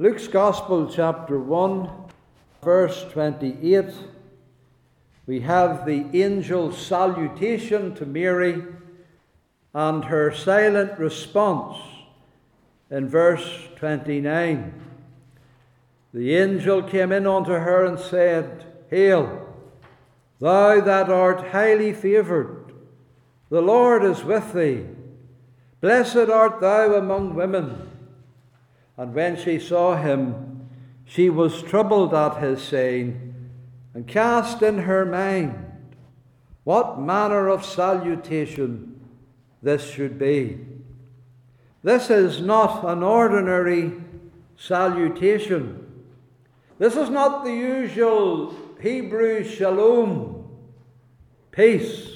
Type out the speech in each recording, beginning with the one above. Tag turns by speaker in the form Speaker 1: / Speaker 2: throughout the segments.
Speaker 1: Luke's Gospel, chapter 1, verse 28, we have the angel's salutation to Mary and her silent response in verse 29. The angel came in unto her and said, Hail, thou that art highly favoured, the Lord is with thee. Blessed art thou among women. And when she saw him, she was troubled at his saying, and cast in her mind what manner of salutation this should be. This is not an ordinary salutation. This is not the usual Hebrew shalom, peace,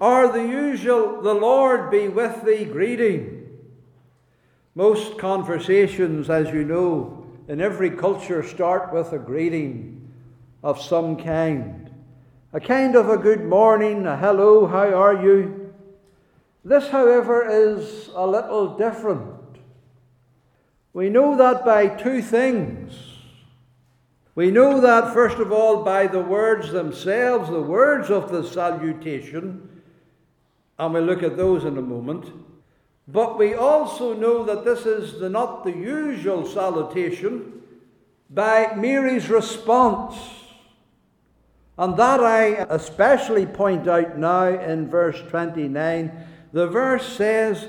Speaker 1: or the usual the Lord be with thee greeting. Most conversations, as you know, in every culture start with a greeting of some kind. A kind of a good morning, a hello, how are you? This, however, is a little different. We know that by two things. We know that, first of all, by the words themselves, the words of the salutation, and we'll look at those in a moment. But we also know that this is the, not the usual salutation by Mary's response. And that I especially point out now in verse 29. The verse says,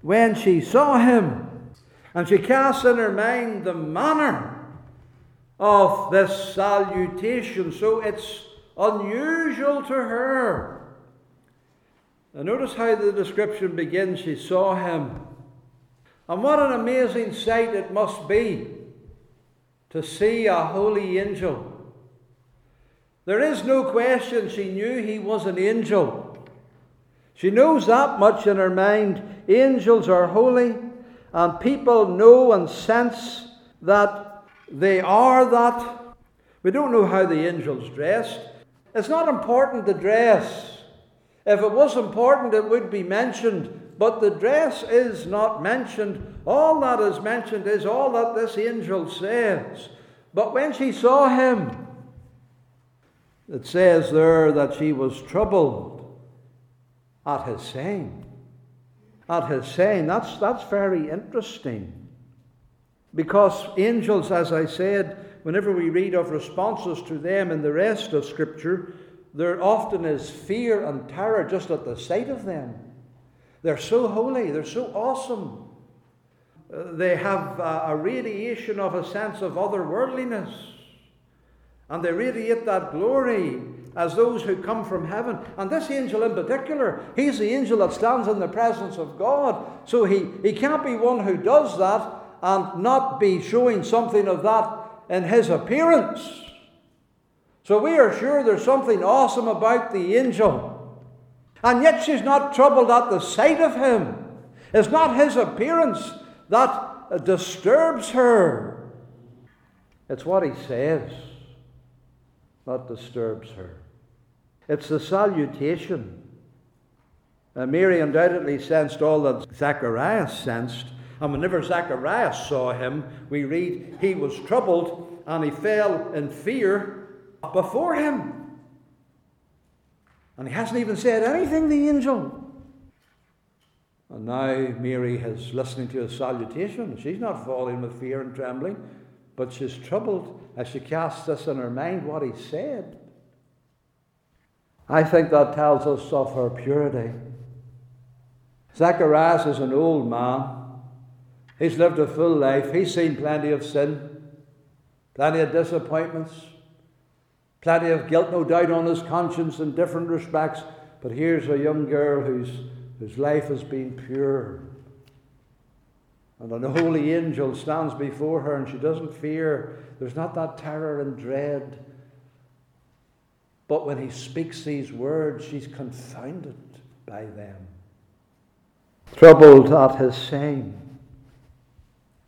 Speaker 1: When she saw him, and she cast in her mind the manner of this salutation. So it's unusual to her. Now, notice how the description begins. She saw him. And what an amazing sight it must be to see a holy angel. There is no question she knew he was an angel. She knows that much in her mind. Angels are holy, and people know and sense that they are that. We don't know how the angels dressed. It's not important to dress. If it was important, it would be mentioned, but the dress is not mentioned. All that is mentioned is all that this angel says. But when she saw him, it says there that she was troubled at his saying. At his saying. That's, that's very interesting. Because angels, as I said, whenever we read of responses to them in the rest of Scripture, there often is fear and terror just at the sight of them. They're so holy, they're so awesome. Uh, they have a, radiation of a sense of otherworldliness. And they radiate that glory as those who come from heaven. And this angel in particular, he's the angel that stands in the presence of God. So he, he can't be one who does that and not be showing something of that in his appearance. So we are sure there's something awesome about the angel. And yet she's not troubled at the sight of him. It's not his appearance that disturbs her. It's what he says that disturbs her. It's the salutation. Mary undoubtedly sensed all that Zacharias sensed. And whenever Zacharias saw him, we read he was troubled and he fell in fear before him. And he hasn't even said anything, the angel. And now Mary is listening to his salutation. She's not falling with fear and trembling, but she's troubled as she casts this in her mind what he said. I think that tells us of her purity. Zacharias is an old man. He's lived a full life. He's seen plenty of sin, plenty of disappointments, Plenty of guilt, no doubt, on his conscience in different respects. But here's a young girl whose, whose life has been pure. And an holy angel stands before her and she doesn't fear. There's not that terror and dread. But when he speaks these words, she's confounded by them. Troubled at his saying.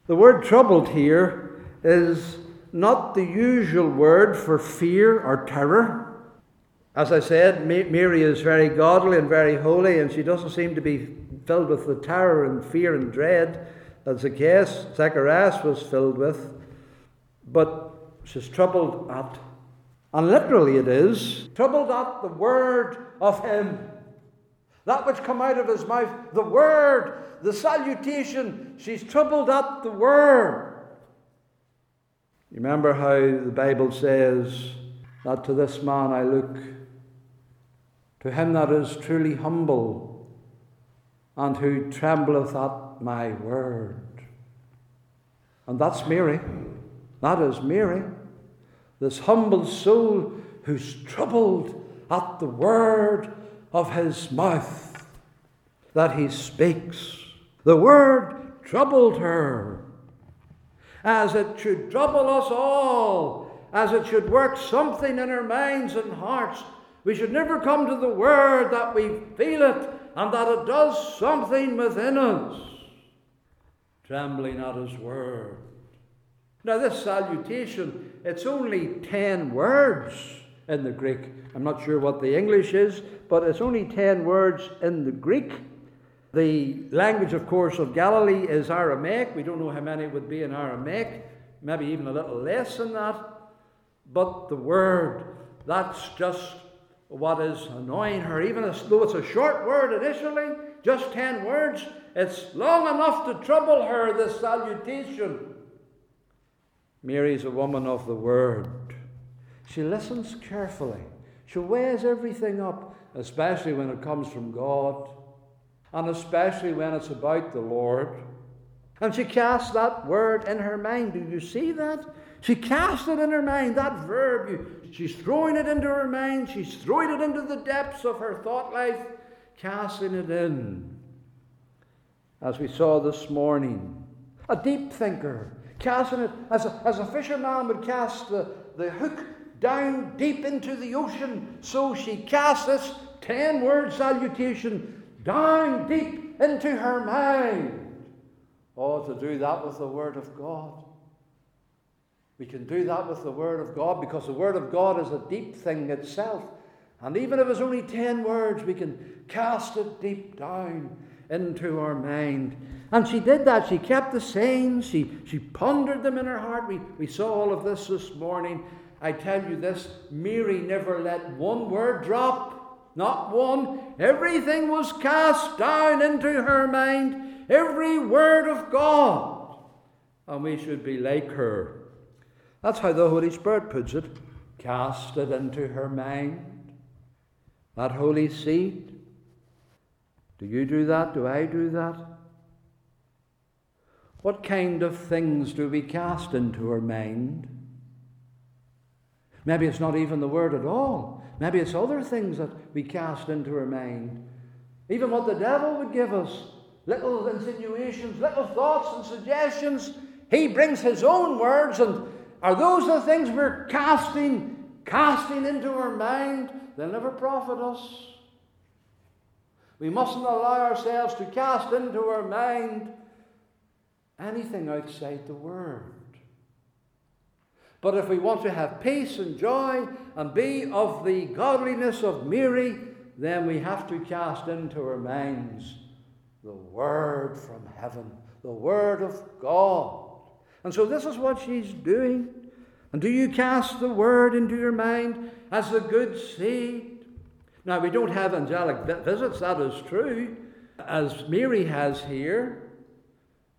Speaker 1: The word troubled here is not the usual word for fear or terror. As I said, Mary is very godly and very holy, and she doesn't seem to be filled with the terror and fear and dread that Zacharias was filled with, but she's troubled at, and literally it is, troubled at the word of him. That which come out of his mouth, the word, the salutation, she's troubled at the word. Remember how the Bible says that to this man I look, to him that is truly humble, and who trembleth at my word. And that's Mary. That is Mary. This humble soul who's troubled at the word of his mouth that he speaks. The word troubled her, as it should trouble us all, as it should work something in our minds and hearts. We should never come to the word that we feel it and that it does something within us. Trembling at his word. Now, this salutation, it's only 10 words in the Greek. I'm not sure what the English is, but it's only 10 words in the Greek. The language, of course, of Galilee is Aramaic. We don't know how many it would be in Aramaic, maybe even a little less than that. But the word, that's just what is annoying her. Even though it's a short word initially, just 10 words, it's long enough to trouble her, this salutation. Mary's a woman of the word. She listens carefully. She weighs everything up, especially when it comes from God, and especially when it's about the Lord. And she casts that word in her mind. Do you see that? She casts it in her mind, that verb. she's throwing it into her mind. She's throwing it into the depths of her thought life, casting it in. As we saw this morning, a deep thinker, casting it as a, as a fisherman would cast the, the hook down deep into the ocean. So she cast this 10 word salutation down deep into her mind. Oh, to do that with the Word of God. We can do that with the Word of God because the Word of God is a deep thing itself. And even if it's only 10 words, we can cast it deep down into our mind. And she did that. She kept the sayings, she, she pondered them in her heart. We, we saw all of this this morning. I tell you this Mary never let one word drop, not one. Everything was cast down into her mind, every word of God. And we should be like her. That's how the Holy Spirit puts it cast it into her mind. That holy seed do you do that? Do I do that? What kind of things do we cast into our mind? Maybe it's not even the word at all. Maybe it's other things that we cast into our mind. Even what the devil would give us little insinuations, little thoughts and suggestions. He brings his own words, and are those the things we're casting, casting into our mind? They'll never profit us. We mustn't allow ourselves to cast into our mind anything outside the Word. But if we want to have peace and joy and be of the godliness of Mary, then we have to cast into our minds the Word from heaven, the Word of God. And so this is what she's doing. And do you cast the Word into your mind as the good seed? Now, we don't have angelic visits, that is true, as Mary has here.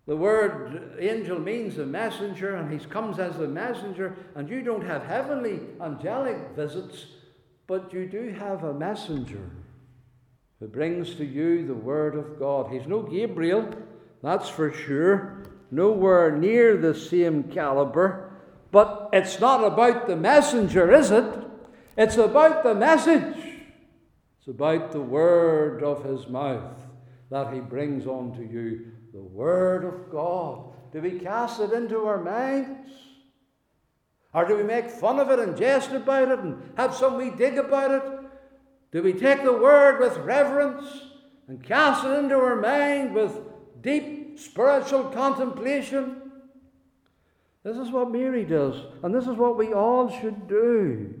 Speaker 1: The word angel means a messenger, and he comes as a messenger, and you don't have heavenly angelic visits, but you do have a messenger who brings to you the word of God. He's no Gabriel, that's for sure, nowhere near the same caliber, but it's not about the messenger, is it? It's about the message. It's about the word of his mouth that he brings unto you, the word of God. Do we cast it into our minds? Or do we make fun of it and jest about it and have some wee dig about it? Do we take the word with reverence and cast it into our mind with deep spiritual contemplation? This is what Mary does, and this is what we all should do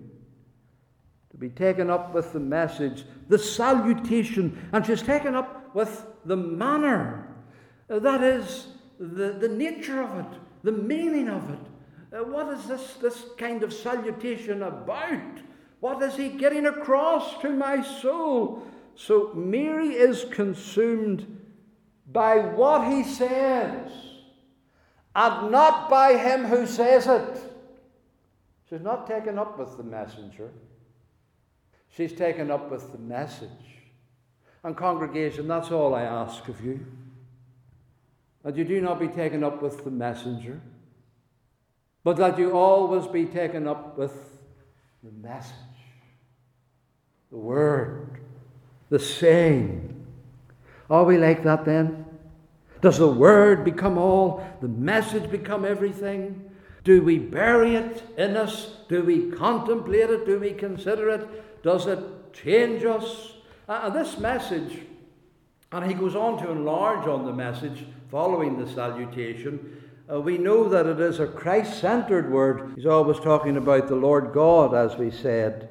Speaker 1: to be taken up with the message, the salutation, and she's taken up with the manner. That is, the, the nature of it, the meaning of it. Uh, what is this, this kind of salutation about? What is he getting across to my soul? So Mary is consumed by what he says and not by him who says it. She's not taken up with the messenger, she's taken up with the message. And, congregation, that's all I ask of you. That you do not be taken up with the messenger, but that you always be taken up with the message, the word, the saying. Are we like that then? Does the word become all? The message become everything? Do we bury it in us? Do we contemplate it? Do we consider it? Does it change us? And this message, and he goes on to enlarge on the message following the salutation. Uh, we know that it is a Christ centered word. He's always talking about the Lord God, as we said.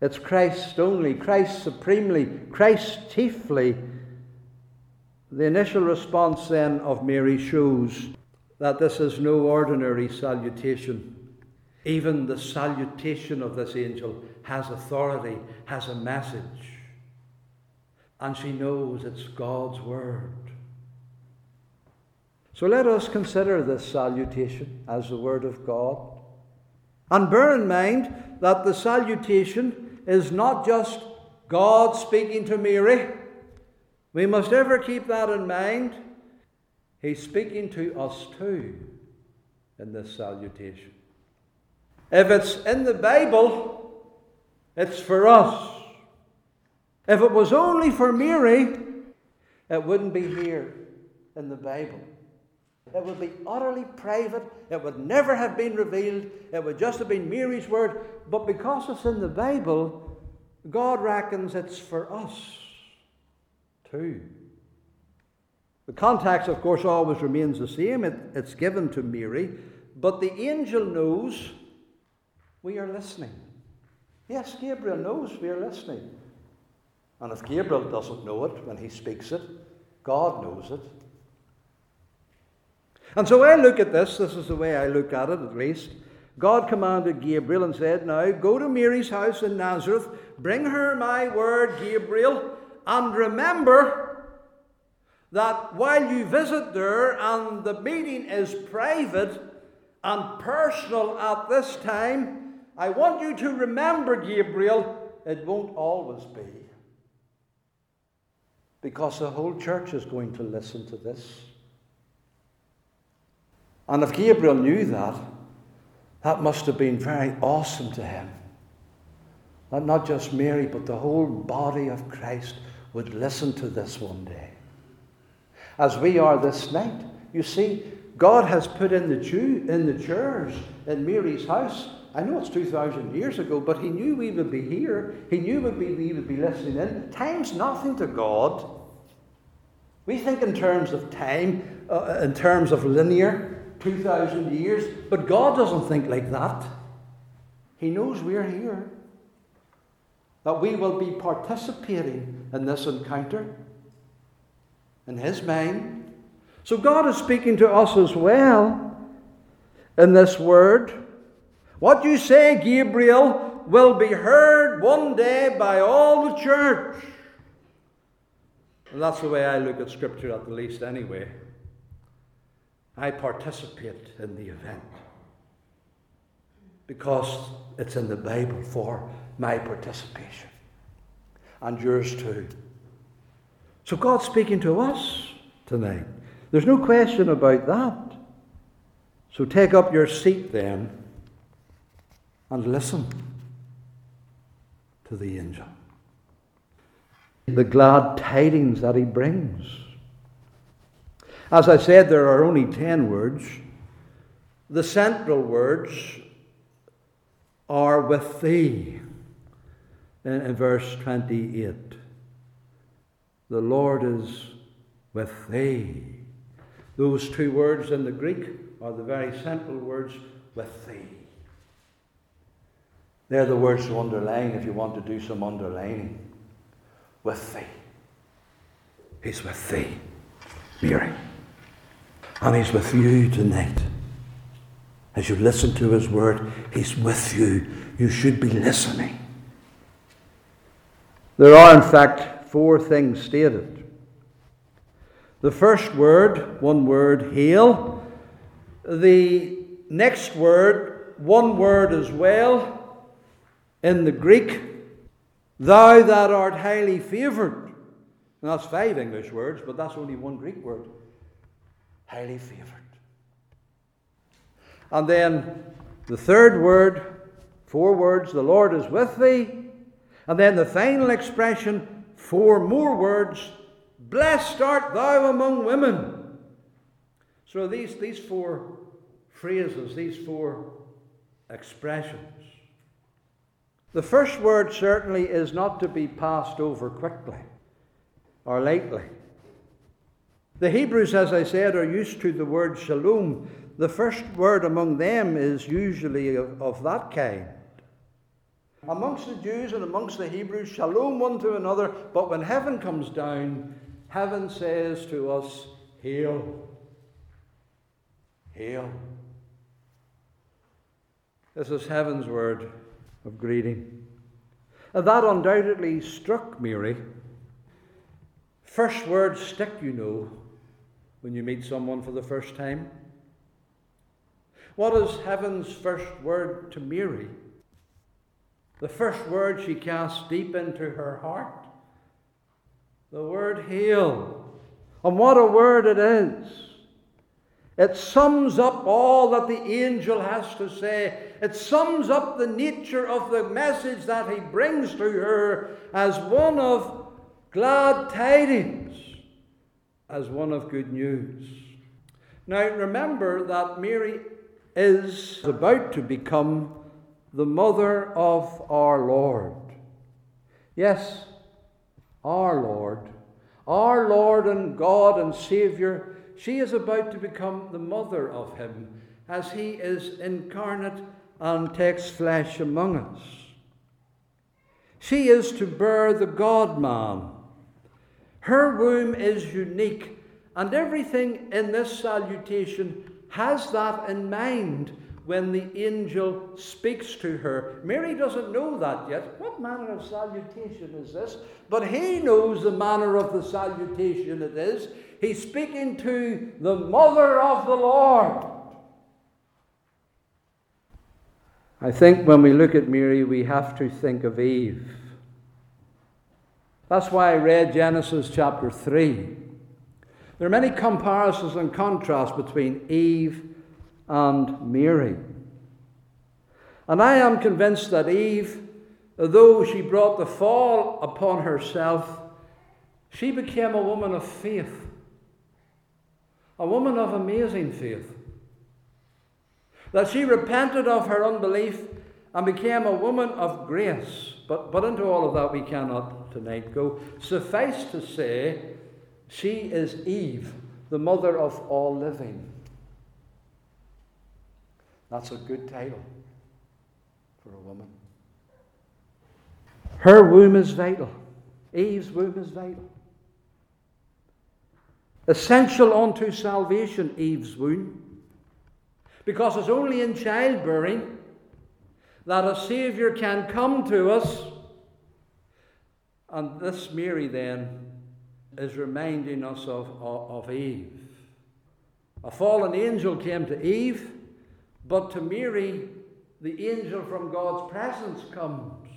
Speaker 1: It's Christ only, Christ supremely, Christ chiefly. The initial response then of Mary shows that this is no ordinary salutation. Even the salutation of this angel has authority, has a message. And she knows it's God's word. So let us consider this salutation as the word of God. And bear in mind that the salutation is not just God speaking to Mary. We must ever keep that in mind. He's speaking to us too in this salutation. If it's in the Bible, it's for us. If it was only for Mary, it wouldn't be here in the Bible. It would be utterly private. It would never have been revealed. It would just have been Mary's word. But because it's in the Bible, God reckons it's for us too. The context, of course, always remains the same. It, it's given to Mary, but the angel knows we are listening. Yes, Gabriel knows we are listening. And if Gabriel doesn't know it when he speaks it, God knows it. And so I look at this, this is the way I look at it at least. God commanded Gabriel and said, Now go to Mary's house in Nazareth, bring her my word, Gabriel, and remember that while you visit there and the meeting is private and personal at this time, I want you to remember, Gabriel, it won't always be. Because the whole church is going to listen to this. And if Gabriel knew that, that must have been very awesome to him. That not just Mary, but the whole body of Christ would listen to this one day as we are this night. You see, God has put in the Jew in the chairs in Mary's house. I know it's 2,000 years ago, but he knew we would be here. He knew we would be listening in. Time's nothing to God. We think in terms of time, uh, in terms of linear, 2,000 years, but God doesn't think like that. He knows we're here, that we will be participating in this encounter in his mind. So God is speaking to us as well in this word. What you say, Gabriel, will be heard one day by all the church. And that's the way I look at Scripture, at the least, anyway. I participate in the event because it's in the Bible for my participation and yours too. So God's speaking to us tonight. There's no question about that. So take up your seat then and listen to the angel. The glad tidings that he brings. As I said, there are only ten words. The central words are with thee in, in verse 28. The Lord is with thee. Those two words in the Greek are the very central words with thee. They're the words to underline if you want to do some underlining. With thee. He's with thee, Mary. And He's with you tonight. As you listen to His word, He's with you. You should be listening. There are, in fact, four things stated. The first word, one word, hail. The next word, one word as well, in the Greek, thou that art highly favoured. that's five English words, but that's only one Greek word. Highly favoured. And then the third word, four words, the Lord is with thee. And then the final expression, four more words, blessed art thou among women. So these, these four phrases, these four expressions. The first word certainly is not to be passed over quickly or lightly. The Hebrews, as I said, are used to the word shalom. The first word among them is usually of, of that kind. Amongst the Jews and amongst the Hebrews, shalom one to another, but when heaven comes down, heaven says to us, Hail. Hail. This is heaven's word of greeting. And that undoubtedly struck Mary. First words stick, you know, when you meet someone for the first time. What is heaven's first word to Mary? The first word she casts deep into her heart. The word heal. And what a word it is. It sums up all that the angel has to say. It sums up the nature of the message that he brings to her as one of glad tidings, as one of good news. Now remember that Mary is about to become the mother of our Lord. Yes, our Lord. Our Lord and God and Saviour she is about to become the mother of him as he is incarnate and takes flesh among us. She is to bear the God man. Her womb is unique, and everything in this salutation has that in mind when the angel speaks to her. Mary doesn't know that yet. What manner of salutation is this? But he knows the manner of the salutation it is. He's speaking to the mother of the Lord. I think when we look at Mary, we have to think of Eve. That's why I read Genesis chapter 3. There are many comparisons and contrasts between Eve and Mary. And I am convinced that Eve, though she brought the fall upon herself, she became a woman of faith a woman of amazing faith. That she repented of her unbelief and became a woman of grace. But, but into all of that we cannot tonight go. Suffice to say, she is Eve, the mother of all living. That's a good title for a woman. Her womb is vital. Eve's womb is vital essential unto salvation, Eve's womb. Because it's only in childbearing that a Saviour can come to us. And this Mary then is reminding us of, of, of Eve. A fallen angel came to Eve, but to Mary, the angel from God's presence comes.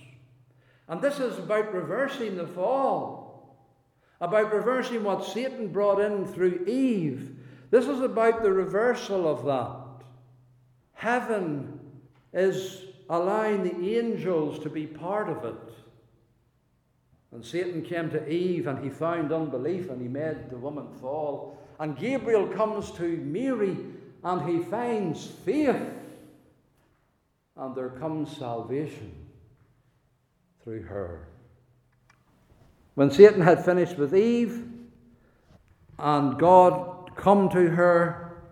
Speaker 1: And this is about reversing the fall about reversing what Satan brought in through Eve. This is about the reversal of that. Heaven is allowing the angels to be part of it. And Satan came to Eve and he found unbelief and he made the woman fall. And Gabriel comes to Mary and he finds faith. And there comes salvation through her. When Satan had finished with Eve and God come to her,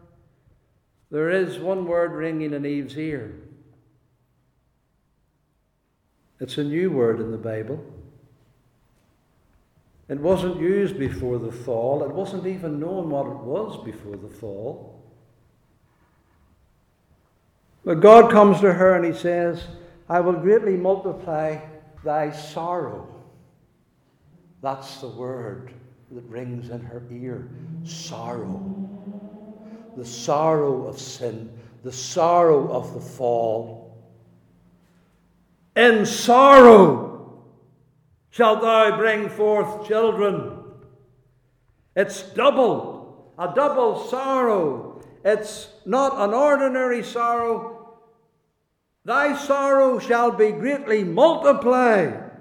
Speaker 1: there is one word ringing in Eve's ear. It's a new word in the Bible. It wasn't used before the fall. It wasn't even known what it was before the fall. But God comes to her and he says, I will greatly multiply thy sorrow. That's the word that rings in her ear sorrow. The sorrow of sin, the sorrow of the fall. In sorrow shalt thou bring forth children. It's double, a double sorrow. It's not an ordinary sorrow. Thy sorrow shall be greatly multiplied.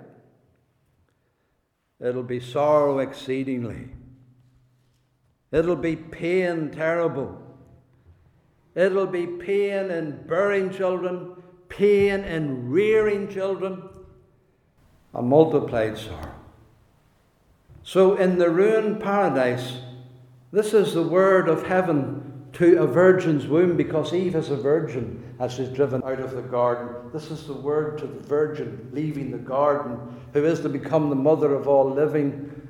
Speaker 1: It'll be sorrow exceedingly. It'll be pain terrible. It'll be pain in bearing children, pain in rearing children, a multiplied sorrow. So, in the ruined paradise, this is the word of heaven to a virgin's womb because Eve is a virgin as she's driven out of the garden. This is the word to the virgin leaving the garden, who is to become the mother of all living.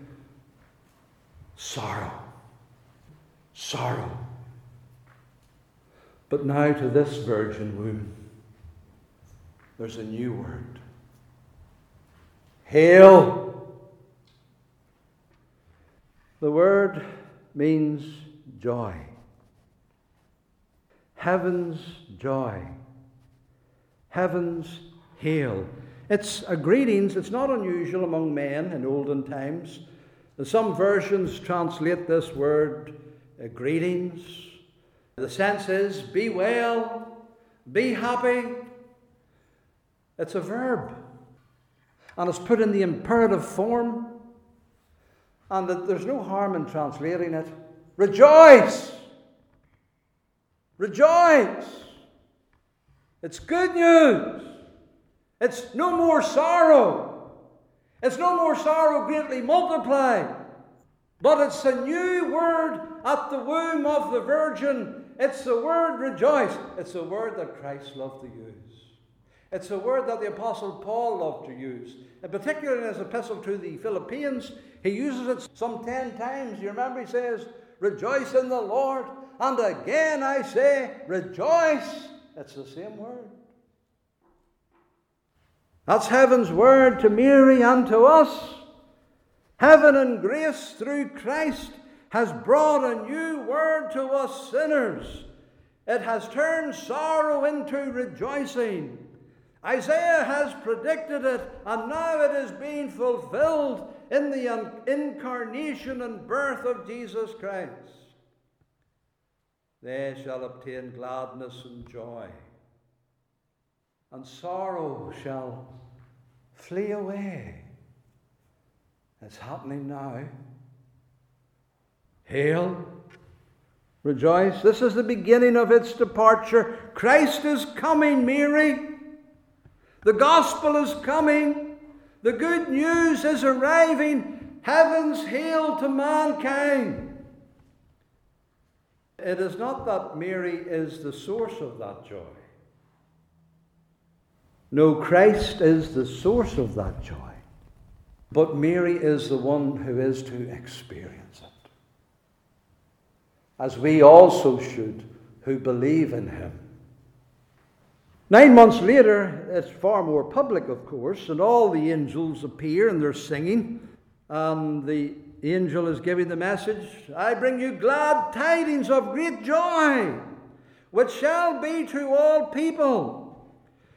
Speaker 1: Sorrow. Sorrow. But now to this virgin womb, there's a new word. Hail. The word means joy heaven's joy, heaven's hail. It's a greetings, it's not unusual among men in olden times. Some versions translate this word uh, greetings. The sense is be well, be happy. It's a verb. And it's put in the imperative form. And there's no harm in translating it. Rejoice! Rejoice! It's good news. It's no more sorrow. It's no more sorrow greatly multiplied. But it's a new word at the womb of the Virgin. It's the word rejoice. It's a word that Christ loved to use. It's a word that the Apostle Paul loved to use. And particularly in his epistle to the Philippians, he uses it some ten times. You remember he says, Rejoice in the Lord. And again I say, rejoice. It's the same word. That's heaven's word to Mary and to us. Heaven and grace through Christ has brought a new word to us sinners. It has turned sorrow into rejoicing. Isaiah has predicted it, and now it is being fulfilled in the incarnation and birth of Jesus Christ they shall obtain gladness and joy, and sorrow shall flee away. It's happening now. Hail, rejoice. This is the beginning of its departure. Christ is coming, Mary. The gospel is coming. The good news is arriving. Heaven's hail to mankind. It is not that Mary is the source of that joy. No, Christ is the source of that joy. But Mary is the one who is to experience it. As we also should, who believe in him. Nine months later, it's far more public, of course, and all the angels appear and they're singing. And the angel is giving the message I bring you glad tidings of great joy, which shall be to all people.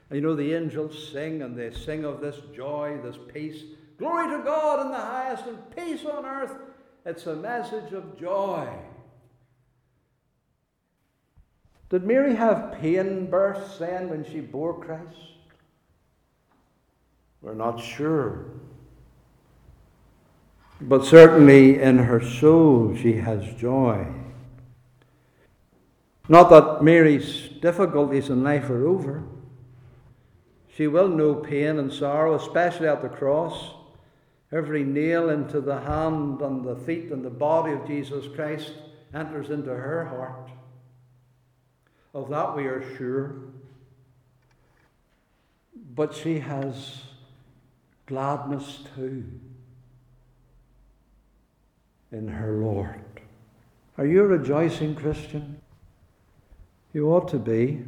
Speaker 1: And you know, the angels sing and they sing of this joy, this peace. Glory to God in the highest and peace on earth. It's a message of joy. Did Mary have pain births then when she bore Christ? We're not sure. But certainly in her soul she has joy. Not that Mary's difficulties in life are over. She will know pain and sorrow, especially at the cross. Every nail into the hand and the feet and the body of Jesus Christ enters into her heart. Of that we are sure. But she has gladness too. in her Lord. Are you rejoicing, Christian? You ought to be.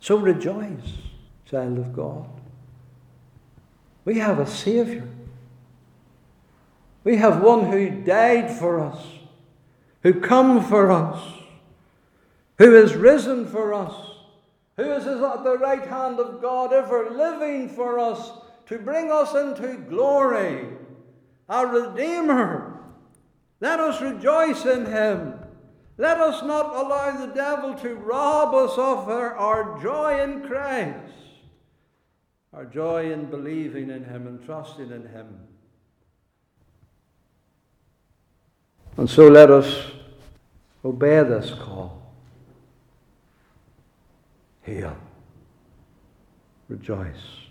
Speaker 1: So rejoice, child of God. We have a Saviour. We have one who died for us, who come for us, who is risen for us, who is at the right hand of God, ever living for us to bring us into glory, our Redeemer. Let us rejoice in him. Let us not allow the devil to rob us of our, our joy in Christ, our joy in believing in him and trusting in him. And so let us obey this call. Hail. Rejoice.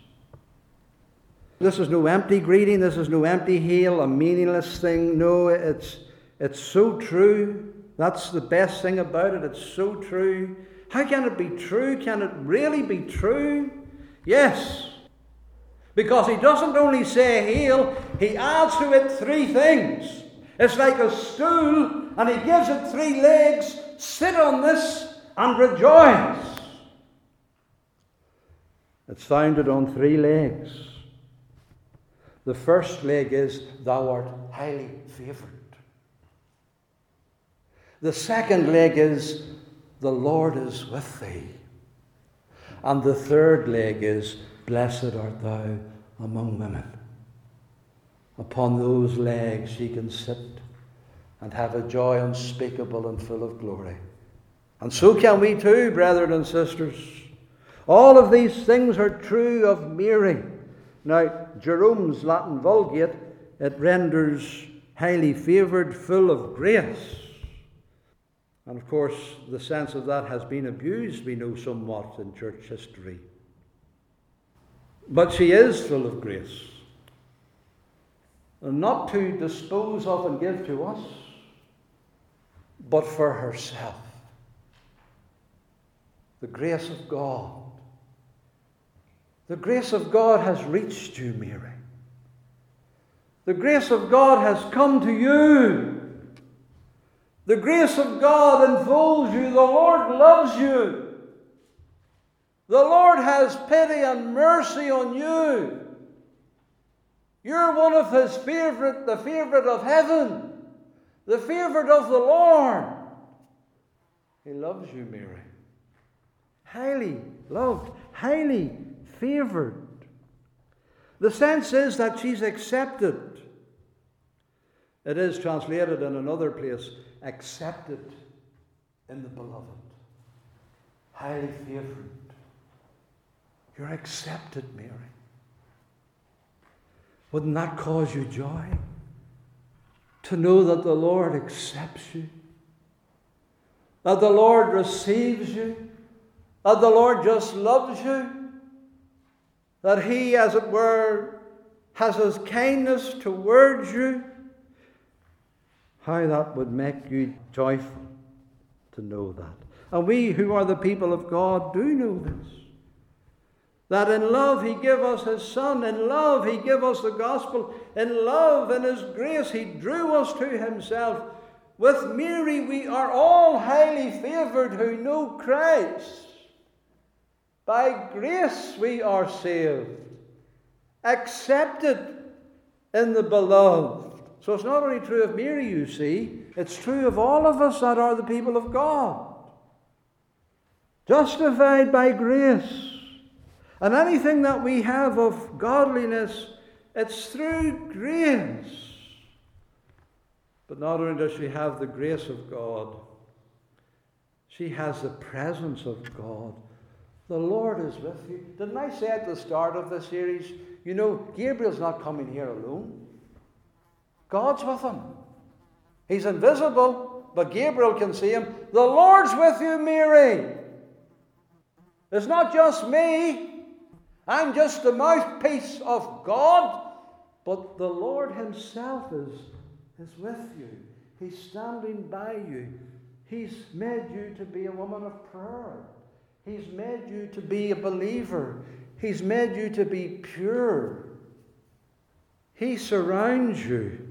Speaker 1: This is no empty greeting. This is no empty hail, a meaningless thing. No, it's, it's so true. That's the best thing about it. It's so true. How can it be true? Can it really be true? Yes. Because he doesn't only say hail, he adds to it three things. It's like a stool, and he gives it three legs. Sit on this and rejoice. It's founded on three legs. The first leg is, Thou art highly favoured. The second leg is, The Lord is with thee. And the third leg is, Blessed art thou among women. Upon those legs she can sit and have a joy unspeakable and full of glory. And so can we too, brethren and sisters. All of these things are true of Mary. Now, Jerome's Latin Vulgate, it renders highly favoured, full of grace. And of course, the sense of that has been abused, we know somewhat in church history. But she is full of grace And not to dispose of and give to us, but for herself. The grace of God. The grace of God has reached you, Mary. The grace of God has come to you. The grace of God enfolds you. The Lord loves you. The Lord has pity and mercy on you. You're one of his favorite, the favorite of heaven, the favorite of the Lord. He loves you, Mary. Highly loved, highly favored. The sense is that she's accepted. It is translated in another place accepted in the beloved. Highly favored. You're accepted, Mary. Wouldn't that cause you joy? To know that the Lord accepts you, that the Lord receives you, that the Lord just loves you, that He, as it were, has His kindness towards you. How that would make you joyful to know that. And we who are the people of God do know this. That in love he gave us his Son, in love he gave us the gospel, in love and his grace he drew us to himself. With Mary we are all highly favoured who know Christ. By grace we are saved, accepted in the beloved. So it's not only true of Mary, you see, it's true of all of us that are the people of God. Justified by grace and anything that we have of godliness, it's through grace. But not only does she have the grace of God, she has the presence of God. The Lord is with you. Didn't I say at the start of the series, you know, Gabriel's not coming here alone. God's with him. He's invisible, but Gabriel can see him. The Lord's with you, Mary. It's not just me. I'm just the mouthpiece of God, but the Lord Himself is, is with you. He's standing by you. He's made you to be a woman of prayer. He's made you to be a believer. He's made you to be pure. He surrounds you.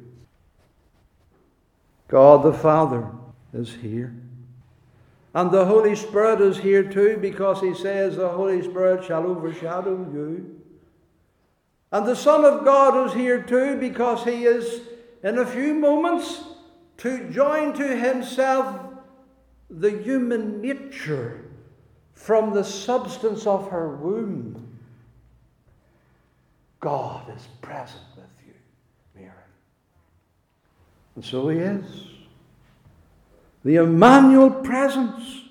Speaker 1: God the Father is here. And the Holy Spirit is here too because he says the Holy Spirit shall overshadow you. And the Son of God is here too because he is in a few moments to join to himself the human nature from the substance of her womb. God is present with you, Mary. And so he is. The Emmanuel presence.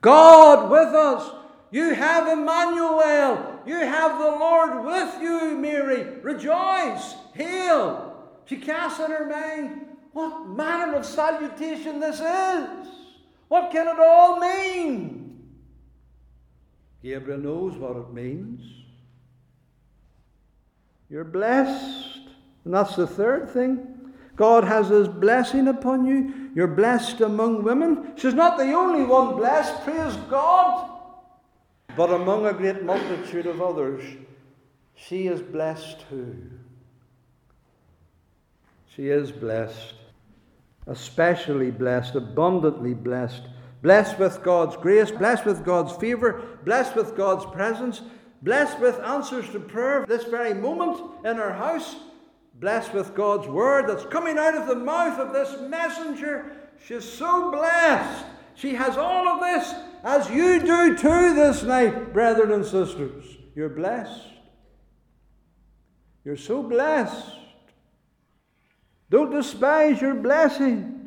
Speaker 1: God with us. You have Emmanuel. You have the Lord with you, Mary. Rejoice. Hail. She casts in her mind what manner of salutation this is. What can it all mean? Gabriel knows what it means. You're blessed. And that's the third thing. God has His blessing upon you. You're blessed among women. She's not the only one blessed, praise God. But among a great multitude of others, she is blessed too. She is blessed, especially blessed, abundantly blessed, blessed with God's grace, blessed with God's favour, blessed with God's presence, blessed with answers to prayer this very moment in her house, blessed with God's word that's coming out of the mouth of this messenger. She's so blessed. She has all of this, as you do too this night, brethren and sisters. You're blessed. You're so blessed. Don't despise your blessings.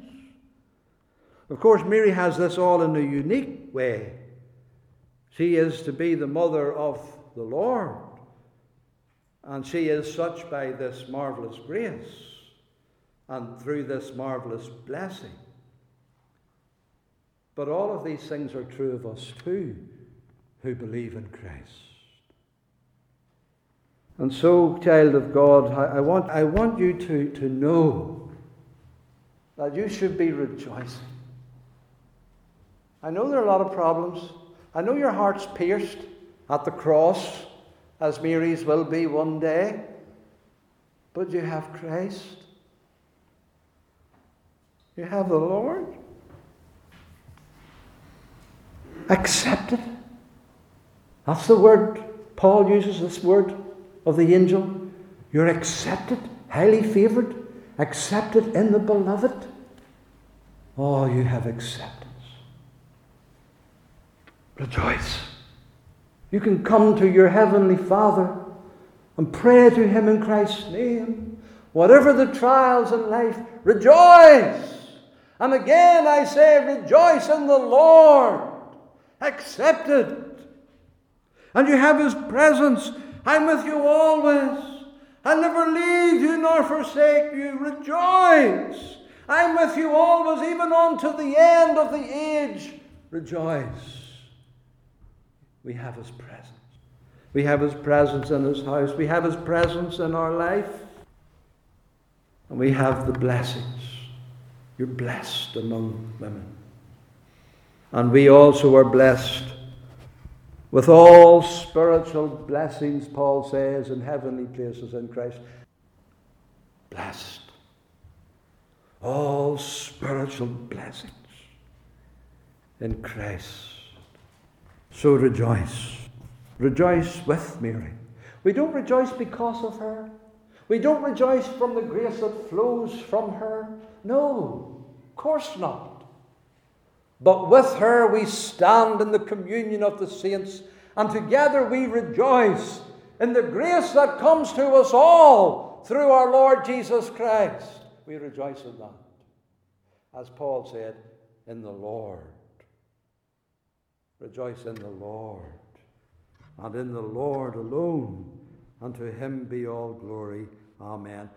Speaker 1: Of course, Mary has this all in a unique way. She is to be the mother of the Lord. And she is such by this marvelous grace and through this marvelous blessing. But all of these things are true of us too who believe in Christ. And so, child of God, I, want, I want you to, to know that you should be rejoicing. I know there are a lot of problems. I know your heart's pierced at the cross, as Mary's will be one day. But you have Christ. You have the Lord. Accept it. That's the word Paul uses, this word of the angel. You're accepted, highly favored, accepted in the beloved. Oh, you have acceptance. Rejoice. You can come to your heavenly Father and pray to Him in Christ's name. Whatever the trials in life, rejoice. And again I say, rejoice in the Lord. Accept it. And you have His presence I'm with you always. I'll never leave you nor forsake you. Rejoice. I'm with you always, even unto the end of the age. Rejoice. We have His presence. We have His presence in His house. We have His presence in our life. And we have the blessings. You're blessed among women. And we also are blessed with all spiritual blessings, Paul says, in heavenly places in Christ. Blessed. All spiritual blessings in Christ. So rejoice. Rejoice with Mary. We don't rejoice because of her. We don't rejoice from the grace that flows from her. No, of course not. But with her we stand in the communion of the saints, and together we rejoice in the grace that comes to us all through our Lord Jesus Christ. We rejoice in that. As Paul said, in the Lord. Rejoice in the Lord, and in the Lord alone. And to him be all glory. Amen.